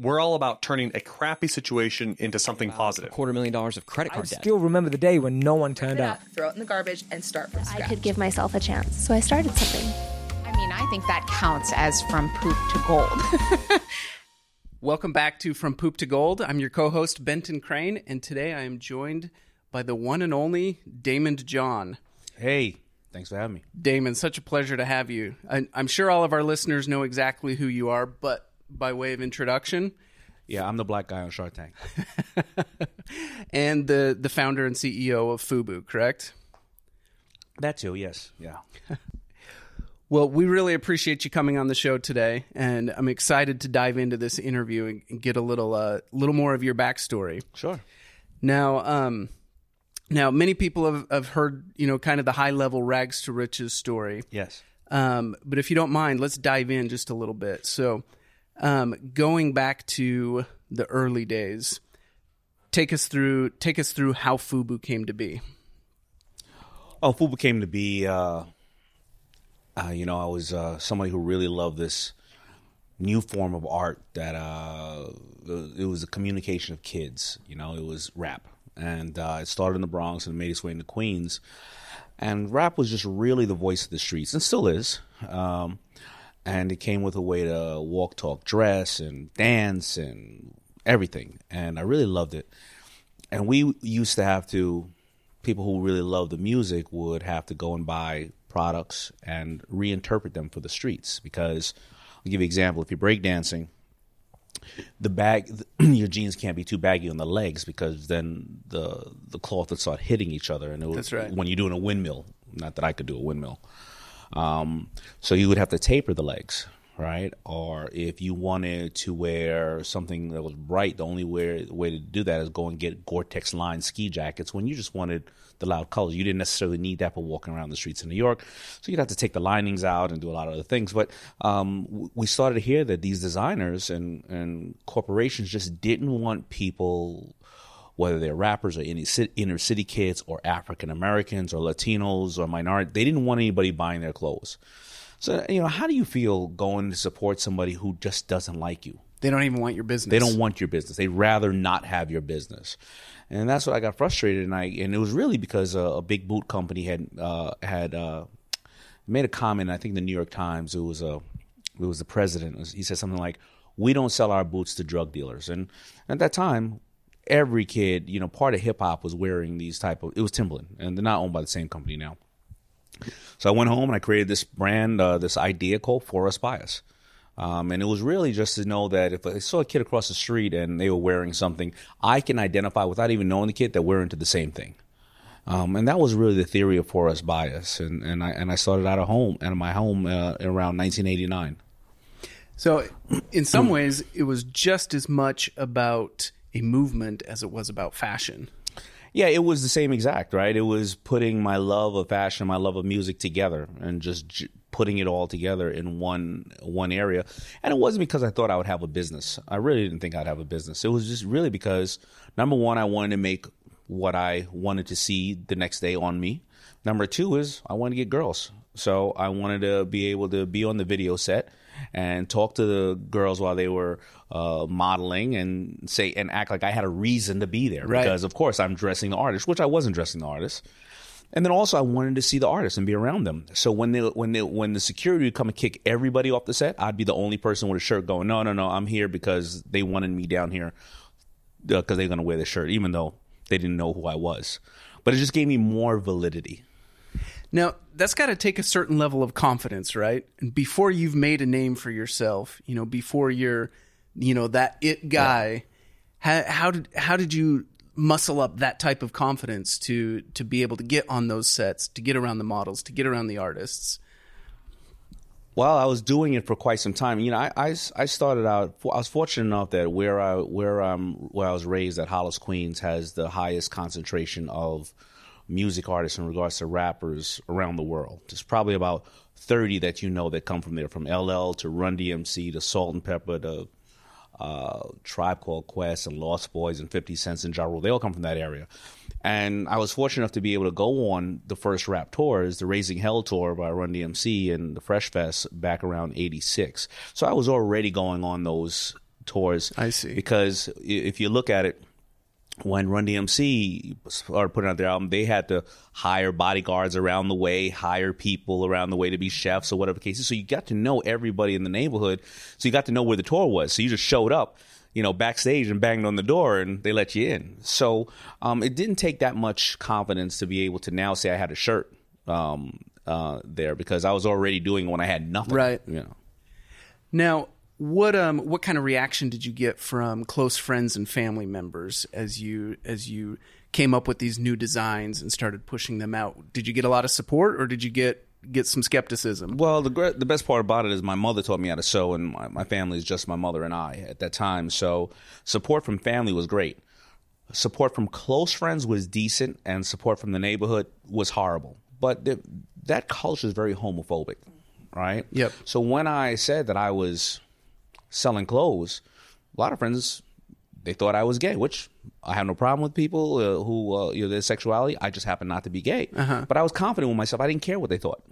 We're all about turning a crappy situation into something A positive. quarter million dollars of credit I card debt. I still remember the day when no one turned up. up, throw it in the garbage, and start from scratch. I could give myself a chance, so I started something. I mean, I think that counts as from poop to gold. Welcome back to From Poop to Gold. I'm your co host, Benton Crane, and today I am joined by the one and only Daymond John. Hey, thanks for having me. Daymond, such a pleasure to have you. I, I'm sure all of our listeners know exactly who you are, but by way of introduction, Yeah, I'm the black guy on Shark Tank. and the, the founder and CEO of Fubu, correct? That too, yes. Yeah. Well, we really appreciate you coming on the show today, and I'm excited to dive into this interview and, and get a little, uh, little more of your backstory. Sure. Now, um, now many people have, have heard, you know, kind of the high level rags to riches story. Yes. Um, but if you don't mind, let's dive in just a little bit. So, um, going back to the early days, take us through take us through how Fubu came to be. Oh, Fubu came to be, uh, uh, you know, I was uh, somebody who really loved this new form of art that uh, it was a communication of kids. You know, it was rap. And uh, it started in the Bronx and made its way into Queens. And rap was just really the voice of the streets and still is. Um, and it came with a way to walk, talk, dress, and dance and everything. And I really loved it. And we used to have to, people who really loved the music would have to go and buy products and reinterpret them for the streets. Because I'll give you an example. If you're breakdancing, the bag, your jeans can't be too baggy on the legs because then the the cloth would start hitting each other. And it was, That's right. when you're doing a windmill, not that I could do a windmill. Um, so you would have to taper the legs, right? Or if you wanted to wear something that was bright, the only way, way to do that is go and get Gore-Tex lined ski jackets. When you just wanted the loud colors, you didn't necessarily need that for walking around the streets in New York. So you'd have to take the linings out and do a lot of other things. But um, we started to hear that these designers and, and corporations just didn't want people whether they're rappers or inner city, inner city kids or African Americans or Latinos or minority, they didn't want anybody buying their clothes. So, you know, how do you feel going to support somebody who just doesn't like you? They don't even want your business. They don't want your business. They'd rather not have your business. And that's what I got frustrated. And I, and it was really because a, a big boot company had, uh, had, uh, made a comment. I think the New York Times, it was a, it was the president. He said something like, we don't sell our boots to drug dealers. And at that time, every kid, you know, part of hip hop was wearing these type of. It was Timberland, and they're not owned by the same company now. So I went home and I created this brand, uh, this idea called For Us By Us. Um, and it was really just to know that if I saw a kid across the street and they were wearing something, I can identify without even knowing the kid that we're into the same thing. Um, and that was really the theory of For Us By Us. And, and I and I started out of home, out of my home uh, around 1989. So, in some ways, it was just as much about a movement as it was about fashion. Yeah, it was the same exact, right? It was putting my love of fashion, my love of music together, and just j- putting it all together in one one area. And it wasn't because I thought I would have a business. I really didn't think I'd have a business. It was just really because number one, I wanted to make what I wanted to see the next day on me. Number two is I wanted to get girls, so I wanted to be able to be on the video set and talk to the girls while they were uh, modeling and say and act like I had a reason to be there Right. because of course I'm dressing the artist, which I wasn't dressing the artist. And then also I wanted to see the artists and be around them. So when they when they when the security would come and kick everybody off the set, I'd be the only person with a shirt going, no, no, no, I'm here because they wanted me down here because they're going to wear the shirt, even though they didn't know who I was. But it just gave me more validity. Now, that's got to take a certain level of confidence, right? And before you've made a name for yourself, you know, before you're, you know, that it guy, how, how did how did you muscle up that type of confidence to to be able to get on those sets, to get around the models, to get around the artists? Well, I was doing it for quite some time. You know, I, I, I started out. I was fortunate enough that where I where um where I was raised at Hollis, Queens, has the highest concentration of music artists in regards to rappers around the world. There's probably about thirty that you know that come from there, from LL to Run DMC to Salt-N-Pepa to uh, Tribe Called Quest and Lost Boyz and 50 Cents and Ja Rule. They all come from that area. And I was fortunate enough to be able to go on the first rap tours, the Raising Hell tour by Run DMC and the Fresh Fest back around 86. So I was already going on those tours. I see. Because if you look at it, when Run DMC started putting out their album, they had to hire bodyguards around the way, hire people around the way to be chefs or whatever the case is. So you got to know everybody in the neighborhood. So you got to know where the tour was. So you just showed up, you know, backstage and banged on the door and they let you in. So um, it didn't take that much confidence to be able to now say I had a shirt um, uh, there because I was already doing when I had nothing. Right. You know. Now, what um what kind of reaction did you get from close friends and family members as you as you came up with these new designs and started pushing them out? Did you get a lot of support or did you get get some skepticism? Well, the the best part about it is my mother taught me how to sew, and my, my family is just my mother and I at that time. So support from family was great. Support from close friends was decent, and support from the neighborhood was horrible. But the, that culture is very homophobic, right? Yep. So when I said that I was selling clothes, a lot of friends they thought I was gay, which I have no problem with people uh, who uh, you know their sexuality. I just happen not to be gay, but I was confident with myself. I didn't care what they thought,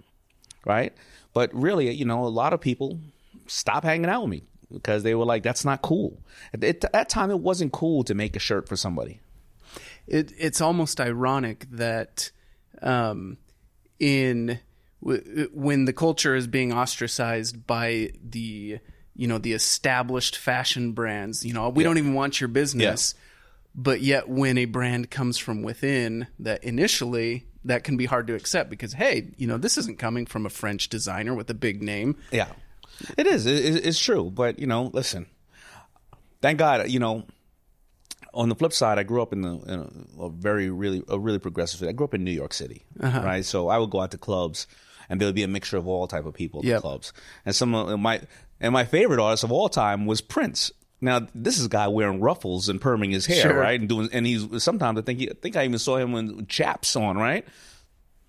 right? But really, you know, a lot of people stopped hanging out with me because they were like, "That's not cool." At, at that time, it wasn't cool to make a shirt for somebody. it, it's almost ironic that um, in w- when the culture is being ostracized by the you know the established fashion brands you know we don't even want your business but yet when a brand comes from within that initially that can be hard to accept because hey you know this isn't coming from a french designer with a big name Yeah, it is. It, it- it's true. But you know, listen. Thank God. You know, on the flip side, I grew up in, the, in a, a very, really, a really progressive. city. I grew up in New York City, uh-huh. right? So I would go out to clubs, and there would be a mixture of all type of people at Yep. the clubs. And some of my and my favorite artist of all time was Prince. Now this is a guy wearing ruffles and perming his hair, Sure. right? And doing, and he's sometimes I think he, I think I even saw him with chaps on, right?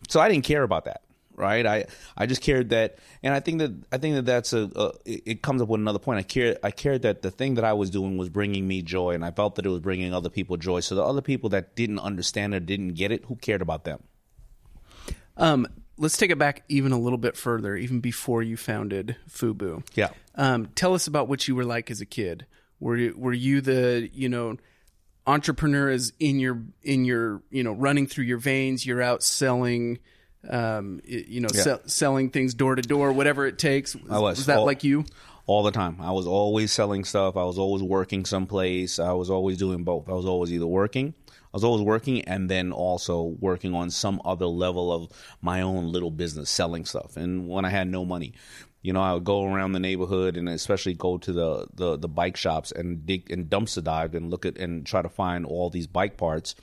so I didn't care about that, right? I I just cared that, and I think that I think that that's a, a it it comes up with another point. I cared I cared that the thing that I was doing was bringing me joy, and I felt that it was bringing other people joy. So the other people that didn't understand it, didn't get it, who cared about them? um, let's take it back even a little bit further even before you founded fubu Yeah. Um, tell us about what you were like as a kid. Were you, were you the you know entrepreneur is in your in your you know running through your veins? You're out selling, um, you know, sell, selling things door to door, whatever it takes. I was. Was that All- like you? all the time. I was always selling stuff. I was always working someplace. I was always doing both. I was always either working, was always working, and then also working on some other level of my own little business, selling stuff. And when I had no money, you know, I would go around the neighborhood and especially go to the the, the bike shops and dig and dumpster dive and look at and try to find all these bike parts.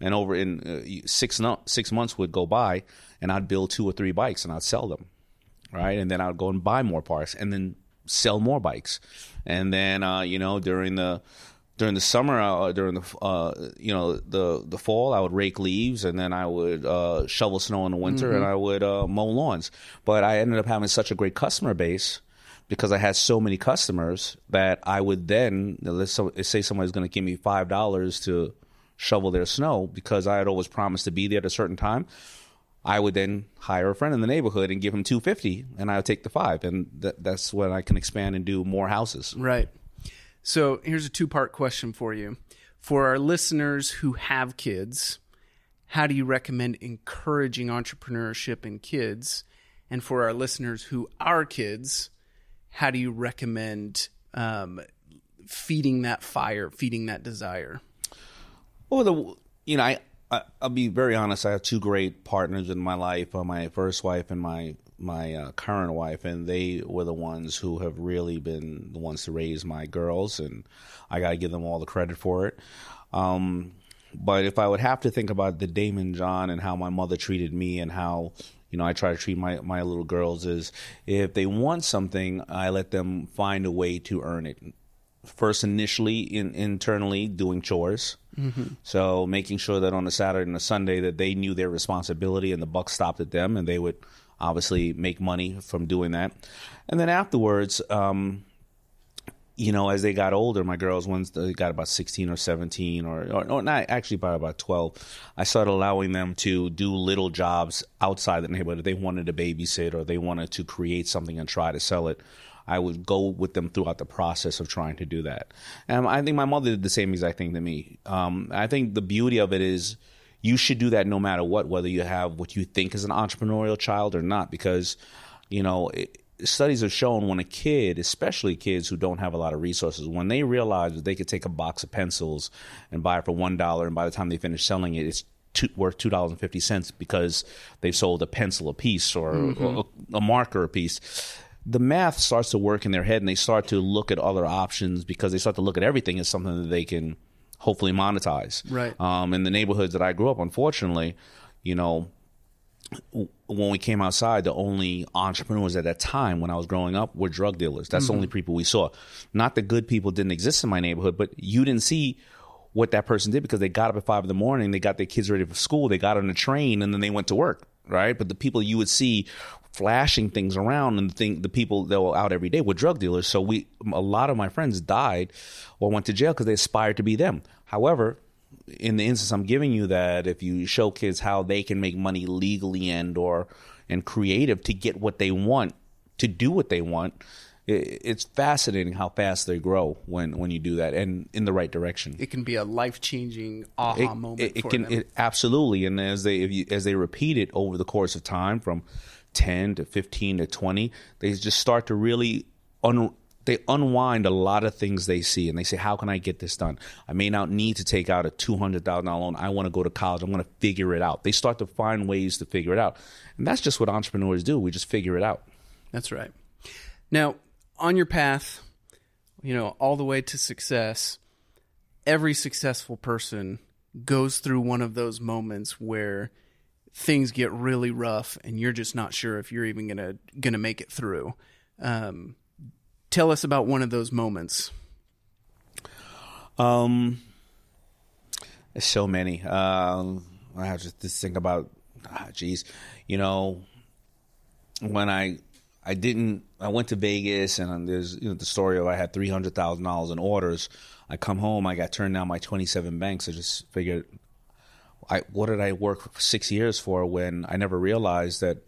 And over in uh, six no, six months would go by, and I'd build two or three bikes and I'd sell them right? And then I would go and buy more parts, and then sell more bikes, and then uh, you know during the during the summer, uh, during the uh, you know the the fall, I would rake leaves, and then I would uh, shovel snow in the winter, and I would uh, mow lawns. But I ended up having such a great customer base because I had so many customers that I would then let's say somebody's going to give me five dollars to shovel their snow because I had always promised to be there at a certain time. I would then hire a friend in the neighborhood and give him two fifty, and I would take the five, and th- that's when I can expand and do more houses. Right. So here's a two part question for you. For our listeners who have kids, how do you recommend encouraging entrepreneurship in kids? And for our listeners who are kids, how do you recommend um, feeding that fire, feeding that desire? Well, the you know, I, I I'll be very honest. I have two great partners in my life: uh, my first wife and my my uh, current wife, and they were the ones who have really been the ones to raise my girls, and I got to give them all the credit for it. Um, but if I would have to think about the Daymond John and how my mother treated me and how you know I try to treat my my little girls is if they want something, I let them find a way to earn it first initially in internally doing chores. So making sure that on a Saturday and a Sunday that they knew their responsibility and the buck stopped at them and they would obviously make money from doing that. And then afterwards, um, you know, as they got older, my girls, once they got about 16 or 17 or, or, or not actually by about 12, I started allowing them to do little jobs outside the neighborhood. If they wanted to babysit or they wanted to create something and try to sell it, I would go with them throughout the process of trying to do that. And I think my mother did the same exact thing to me. Um, I think the beauty of it is you should do that no matter what, whether you have what you think is an entrepreneurial child or not, because you know. It, studies have shown when a kid, especially kids who don't have a lot of resources, when they realize that they could take a box of pencils and buy it for one dollar, and by the time they finish selling it, it's two, worth two dollars and fifty cents because they've sold a pencil a piece or a, mm-hmm. a marker a piece. The math starts to work in their head, and they start to look at other options because they start to look at everything as something that they can hopefully monetize. Right. Um, in the neighborhoods that I grew up, unfortunately, you know, when we came outside, the only entrepreneurs at that time when I was growing up were drug dealers. That's the only people we saw. Not that good people didn't exist in my neighborhood, but you didn't see what that person did because they got up at five in the morning, they got their kids ready for school, they got on a train, and then they went to work. Right. But the people you would see flashing things around and the thing the people that were out every day were drug dealers. So we a lot of my friends died or went to jail because they aspired to be them. However, in the instance I'm giving you that if you show kids how they can make money legally and or and creative to get what they want, to do what they want, it's fascinating how fast they grow when when you do that and in the right direction. It can be a life changing aha moment It, it for can them. it, absolutely, and as they if you, as they repeat it over the course of time, from ten to fifteen to twenty, they just start to really un, they unwind a lot of things they see, and they say, "How can I get this done? I may not need to take out a two hundred thousand dollar loan. I want to go to college. I'm going to figure it out." They start to find ways to figure it out, and that's just what entrepreneurs do. We just figure it out. That's right. Now, on your path, you know, all the way to success, every successful person goes through one of those moments where things get really rough and you're just not sure if you're even gonna gonna make it through. Um, tell us about one of those moments. Um, so many. Um, I have to think about, ah, geez, you know, when I I didn't I went to Vegas and there's you know the story of I had three hundred thousand dollars in orders. I come home, I got turned down by twenty seven banks. I just figured, I what did I work six years for when I never realized that.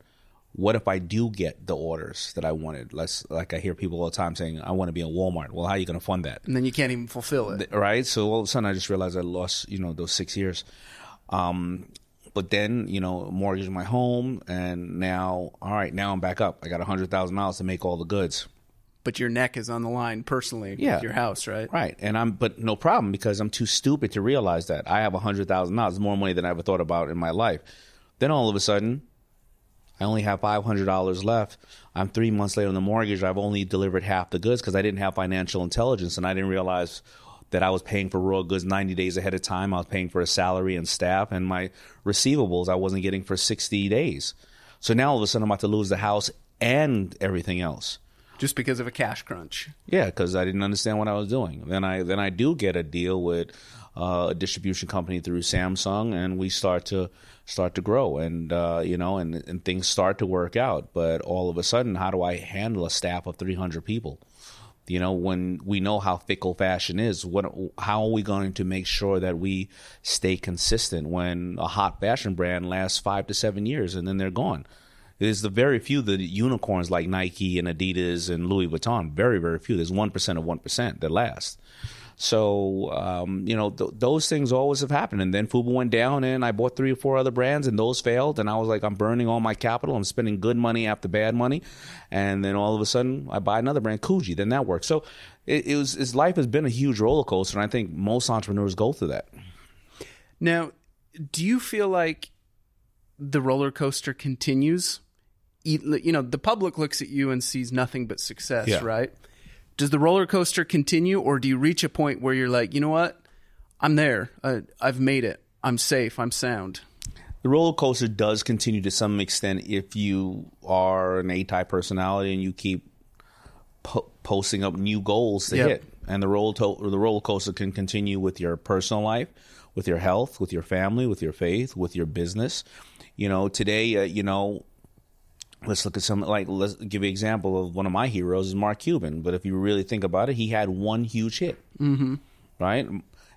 What if I do get the orders that I wanted? Let's like I hear people all the time saying, "I want to be in Walmart." Well, how are you going to fund that? And then you can't even fulfill it. right? So all of a sudden, I just realized I lost, you know, those six years. Um, but then, you know, mortgage my home, and now, all right, now I'm back up. I got a hundred thousand dollars to make all the goods. But your neck is on the line personally Yeah. with your house, right? Right, and I'm, but no problem because I'm too stupid to realize that I have a hundred thousand dollars, more money than I ever thought about in my life. Then all of a sudden, I only have five hundred dollars left. I'm three months later on the mortgage. I've only delivered half the goods because I didn't have financial intelligence and I didn't realize that I was paying for raw goods ninety days ahead of time. I was paying for a salary and staff, and my receivables I wasn't getting for sixty days. So now all of a sudden I'm about to lose the house and everything else. Just because of a cash crunch. Yeah, because I didn't understand what I was doing. Then I then I do get a deal with uh, a distribution company through Samsung, and we start to start to grow, and uh, you know, and and things start to work out. But all of a sudden, how do I handle a staff of three hundred people? You know, when we know how fickle fashion is, what how are we going to make sure that we stay consistent when a hot fashion brand lasts five to seven years and then they're gone? There's the very few the unicorns like Nike and Adidas and Louis Vuitton. Very very few. There's one percent of one percent that last. So um, you know th- those things always have happened. And then Fubu went down, and I bought three or four other brands, and those failed. And I was like, I'm burning all my capital. I'm spending good money after bad money. And then all of a sudden, I buy another brand, Coogi. Then that works. So it, it was. His life has been a huge roller coaster, and I think most entrepreneurs go through that. Now, do you feel like the roller coaster continues? You know, the public looks at you and sees nothing but success, Yeah. right? Does the roller coaster continue, or do you reach a point where you're like, you know what? I'm there. I, I've made it. I'm safe. I'm sound. the roller coaster does continue to some extent if you are an A-type personality and you keep po- posting up new goals to Yep. hit. And the roller to- the roller coaster can continue with your personal life, with your health, with your family, with your faith, with your business. You know, today, uh, you know, let's look at some like let's give you an example of one of my heroes is Mark Cuban. But if you really think about it, he had one huge hit, mm-hmm. right?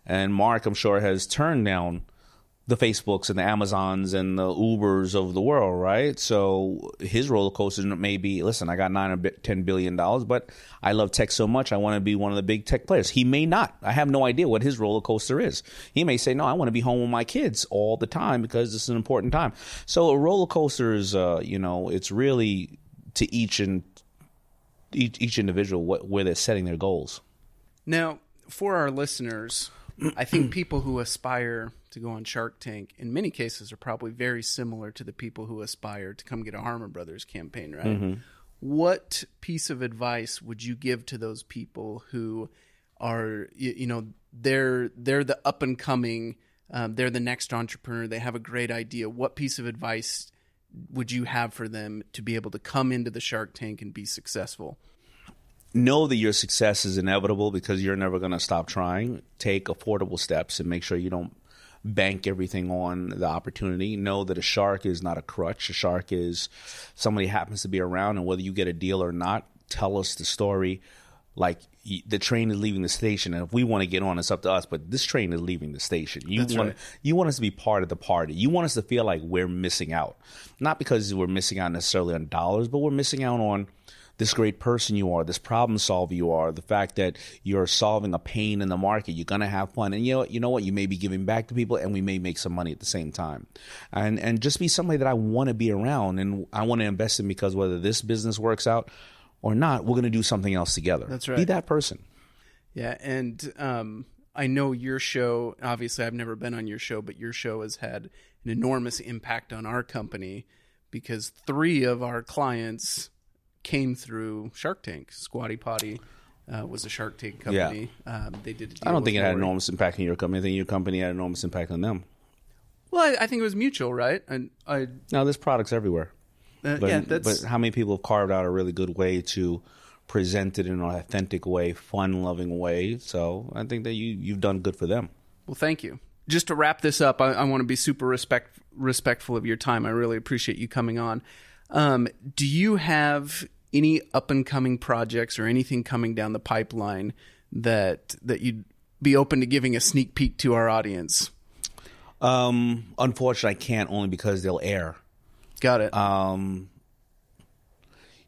And Mark, I'm sure, has turned down the Facebooks and the Amazons and the Ubers of the world, right? So his roller coaster may be, listen, I got nine or ten billion dollars, but I love tech so much, I want to be one of the big tech players. He may not. I have no idea what his roller coaster is. He may say, no, I want to be home with my kids all the time because this is an important time. So a roller coaster is, uh, you know, it's really to each and each, each individual what, where they're setting their goals. Now, for our listeners, I think people who aspire to go on Shark Tank in many cases are probably very similar to the people who aspire to come get a Harmon Brothers campaign, right? What piece of advice would you give to those people who are you, you know they're they're the up and coming um, they're the next entrepreneur they have a great idea what piece of advice would you have for them to be able to come into the shark tank and be successful know that your success is inevitable because you're never going to stop trying. Take affordable steps and make sure you don't bank everything on the opportunity. Know that a shark is not a crutch. A shark is somebody happens to be around, and whether you get a deal or not, tell us the story. Like the train is leaving the station, and if we want to get on, it's up to us. But this train is leaving the station. You That's want right. you want us to be part of the party. You want us to feel like we're missing out, not because we're missing out necessarily on dollars, but we're missing out on this great person you are, this problem solver you are, the fact that you're solving a pain in the market, you're gonna have fun, and you know, you know what, you may be giving back to people, and we may make some money at the same time, and and just be somebody that I want to be around, and I want to invest in because whether this business works out or not, we're gonna do something else together. That's right. Be that person. Yeah, and um, I know your show. Obviously, I've never been on your show, but your show has had an enormous impact on our company because three of our clients came through Shark Tank. Squatty Potty uh, was a Shark Tank company. Um, they did. I I don't think it had an enormous impact on your company. I think your company had an enormous impact on them. Well, I, I think it was mutual, right? And I, Now, there's products everywhere. uh, But, yeah, that's but how many people have carved out a really good way to present it in an authentic way, fun loving way? So I think that you you've done good for them. Well, thank you. Just to wrap this up, I, I want to be super respect, respectful of your time. I really appreciate you coming on. Um, do you have any up and coming projects or anything coming down the pipeline that that you'd be open to giving a sneak peek to our audience? Um, unfortunately, I can't only because they'll air. Got it. Um,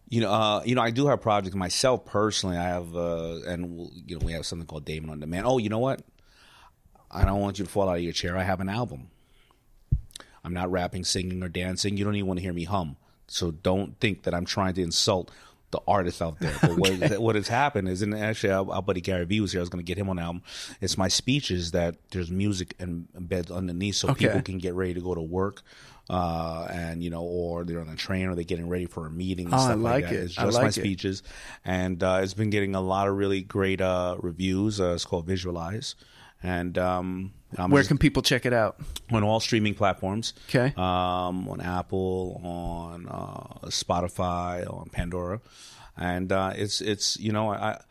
you know, uh, you know, I do have projects myself personally. I have, uh, and we'll- you know, we have something called Daymond on Demand. Oh, you know what? I don't want you to fall out of your chair. I have an album. I'm not rapping, singing, or dancing. You don't even want to hear me hum. So don't think that I'm trying to insult the artists out there. But what, what has happened is, and actually, our, our buddy Gary Vee was here. I was going to get him on album. It's my speeches that there's music and embed underneath, so Okay. people can get ready to go to work, uh, and you know, or they're on the train or they're getting ready for a meeting and Oh, I stuff like, like that. it. It's I just my like it. speeches, and uh, it's been getting a lot of really great uh, reviews. Uh, it's called Visualize, and um, Where can people check it out? on all streaming platforms. Okay. Um, on Apple, on uh, Spotify, on Pandora, and uh, it's it's you know I.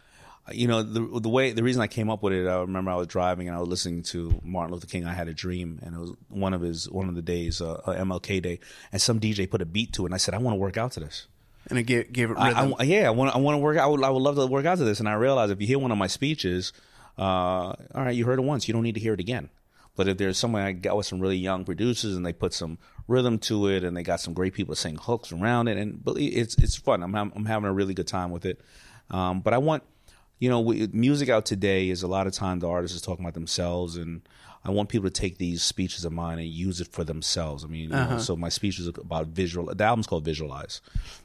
You know the the way the reason I came up with it. I remember I was driving and I was listening to Martin Luther King. I had a dream, and it was one of his one of the days, uh, MLK Day, and some DJ put a beat to it. And I said, I want to work out to this. And it gave, gave it rhythm. I- yeah, I want I want to work. I would I would love to work out to this. And I realized if you hear one of my speeches, all right, you heard it once. You don't need to hear it again. But if there's someone I got with some really young producers and they put some rhythm to it and they got some great people to sing hooks around it, and it's it's fun. I'm I'm having a really good time with it. Um, but I want you know, music out today is a lot of time the artist is talking about themselves, and I want people to take these speeches of mine and use it for themselves. I mean, you know, so my speech is about visual. The album's called Visualize,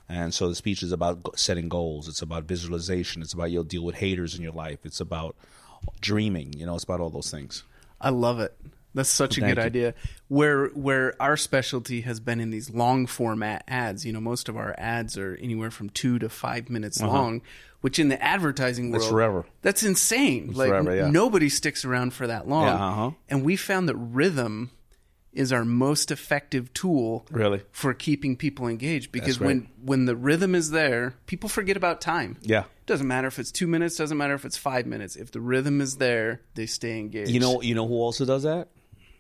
and so the speech is about setting goals. It's about visualization. It's about you'll deal with haters in your life. It's about dreaming. You know, it's about all those things. I love it. That's such a good you. idea. Where where our specialty has been in these long format ads. You know, most of our ads are anywhere from two to five minutes long, which in the advertising world, Uh-huh. That's forever. That's insane. like forever, yeah. nobody sticks around for that long. Yeah, uh-huh. And we found that rhythm is our most effective tool Really? for keeping people engaged because right. when when the rhythm is there, people forget about time. Yeah. Doesn't matter if it's two minutes, doesn't matter if it's five minutes. If the rhythm is there, they stay engaged. You know, you know who also does that?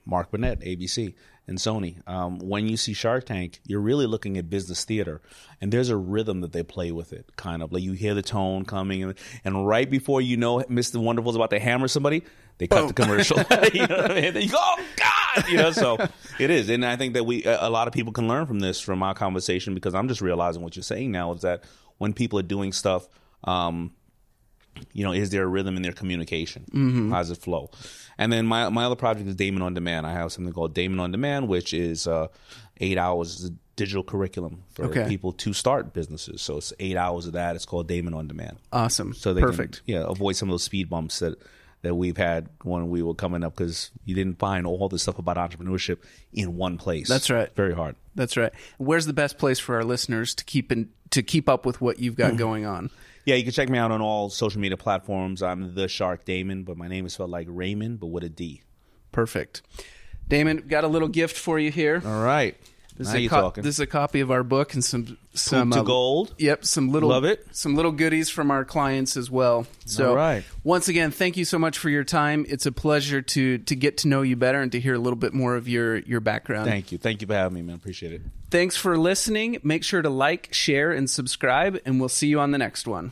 Mark Burnett, ABC and Sony. Um, when you see Shark Tank, you're really looking at business theater, and there's a rhythm that they play with it. Kind of like you hear the tone coming, and, and right before you know Mr. Wonderful's about to hammer somebody, they cut the commercial. you know what I mean? Then you go, oh God! You know, so it is, and I think that we a lot of people can learn from this from our conversation because I'm just realizing what you're saying now is that when people are doing stuff. Um, you know, is there a rhythm in their communication? Mm-hmm. How does it flow? And then my my other project is Daymond on Demand. I have something called Daymond on Demand, which is uh, eight hours of digital curriculum for Okay. people to start businesses. So it's eight hours of that. It's called Daymond on Demand. Awesome. So they Perfect. Can, yeah, avoid some of those speed bumps that that we've had when we were coming up because you didn't find all the stuff about entrepreneurship in one place. That's right. Very hard. That's right. Where's the best place for our listeners to keep in, to keep up with what you've got going on? Yeah, you can check me out on all social media platforms. I'm the Shark Daymond, but my name is spelled like Raymond, but with a D. Perfect. Daymond, got a little gift for you here. All right. This, now is a co- talking. this is a copy of our book and some some to uh, gold. Yep, some little Love it. Some little goodies from our clients as well. So, All right. once again, thank you so much for your time. It's a pleasure to to get to know you better and to hear a little bit more of your your background. Thank you. Thank you for having me, man. Appreciate it. Thanks for listening. Make sure to like, share, and subscribe, and we'll see you on the next one.